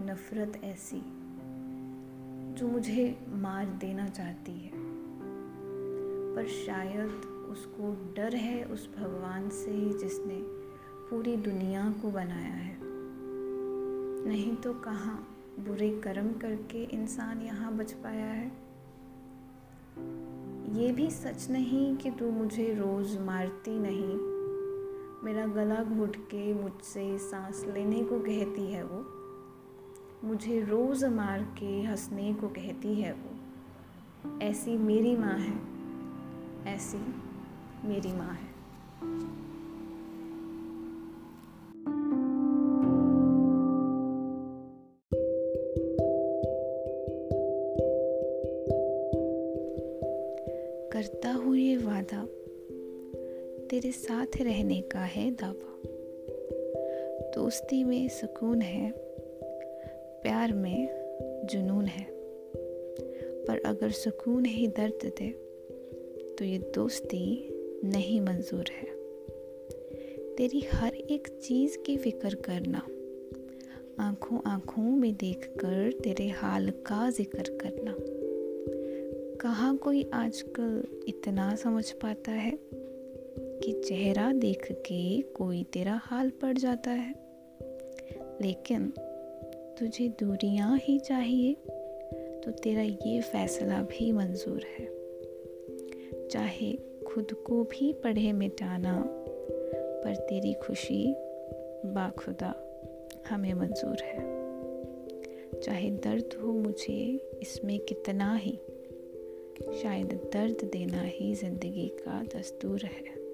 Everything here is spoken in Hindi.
नफ़रत ऐसी, जो मुझे मार देना चाहती है। पर शायद उसको डर है उस भगवान से जिसने पूरी दुनिया को बनाया है। नहीं तो कहाँ बुरे कर्म करके इंसान यहाँ बच पाया है? ये भी सच नहीं कि तू मुझे रोज़ मारती नहीं। मेरा गला घुट के मुझसे सांस लेने को कहती है वो। मुझे रोज़ मार के हंसने को कहती है वो। ऐसी मेरी माँ है। ऐसी मेरी माँ है। करता हूँ ये वादा। तेरे साथ रहने का है दावा। दोस्ती में सुकून है। प्यार में जुनून है। पर अगर सुकून ही दर्द दे तो ये दोस्ती नहीं मंजूर है। तेरी हर एक चीज़ की फ़िक्र करना आँखों आँखों में देखकर तेरे हाल का ज़िक्र करना। कहाँ कोई आजकल इतना समझ पाता है कि चेहरा देख के कोई तेरा हाल पड़ जाता है? लेकिन तुझे दूरियाँ ही चाहिए तो तेरा ये फैसला भी मंजूर है। चाहे खुद को भी पढ़े मिटाना, पर तेरी खुशी बाखुदा हमें मंजूर है। चाहे दर्द हो मुझे, इसमें कितना ही, शायद दर्द देना ही ज़िंदगी का दस्तूर है।